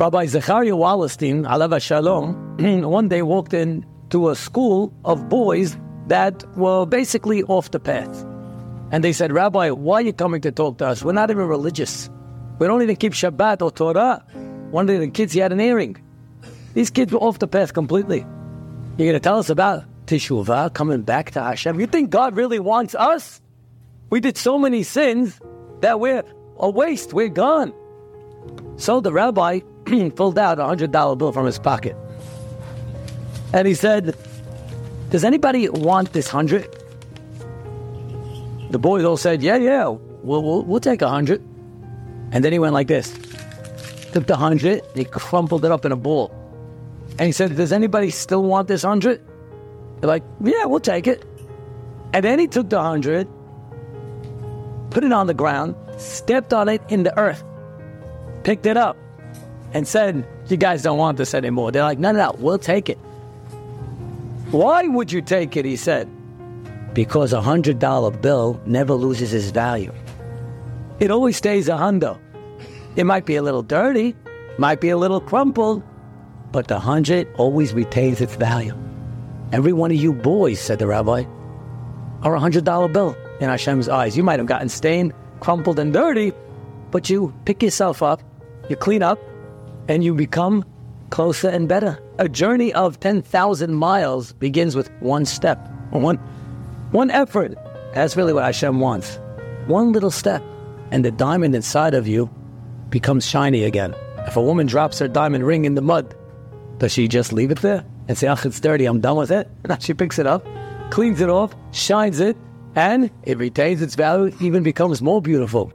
Rabbi Zechariah Wallerstein, Alav Shalom, one day walked into a school of boys that were basically off the path. And they said, Rabbi, why are you coming to talk to us? We're not even religious. We don't even keep Shabbat or Torah. One of the kids, he had an earring. These kids were off the path completely. You're going to tell us about Teshuvah, coming back to Hashem? You think God really wants us? We did so many sins that we're a waste. We're gone. So the rabbi pulled out a $100 bill from his pocket. And he said, Does anybody want this 100 The boys all said, Yeah, yeah, we'll, we'll, we'll take a 100 And then he went like this took the 100 he crumpled it up in a ball. And he said, Does anybody still want this 100 They're like, Yeah, we'll take it. And then he took the 100 put it on the ground, stepped on it in the earth, picked it up, and said, You guys don't want this anymore. They're like, No, no, no, we'll take it. Why would you take it? He said. Because a hundred dollar bill never loses its value. It always stays a hundo. It might be a little dirty, might be a little crumpled, but the hundred always retains its value. Every one of you boys, said the rabbi, are a hundred dollar bill in Hashem's eyes. You might have gotten stained, crumpled, and dirty, but you pick yourself up, you clean up, and you become closer and better. A journey of 10,000 miles begins with one step, one, one effort. That's really what Hashem wants. One little step, and the diamond inside of you becomes shiny again. If a woman drops her diamond ring in the mud, does she just leave it there and say, "Ach, it's dirty, I'm done with it"? No, she picks it up, cleans it off, shines it, and it retains its value, even becomes more beautiful.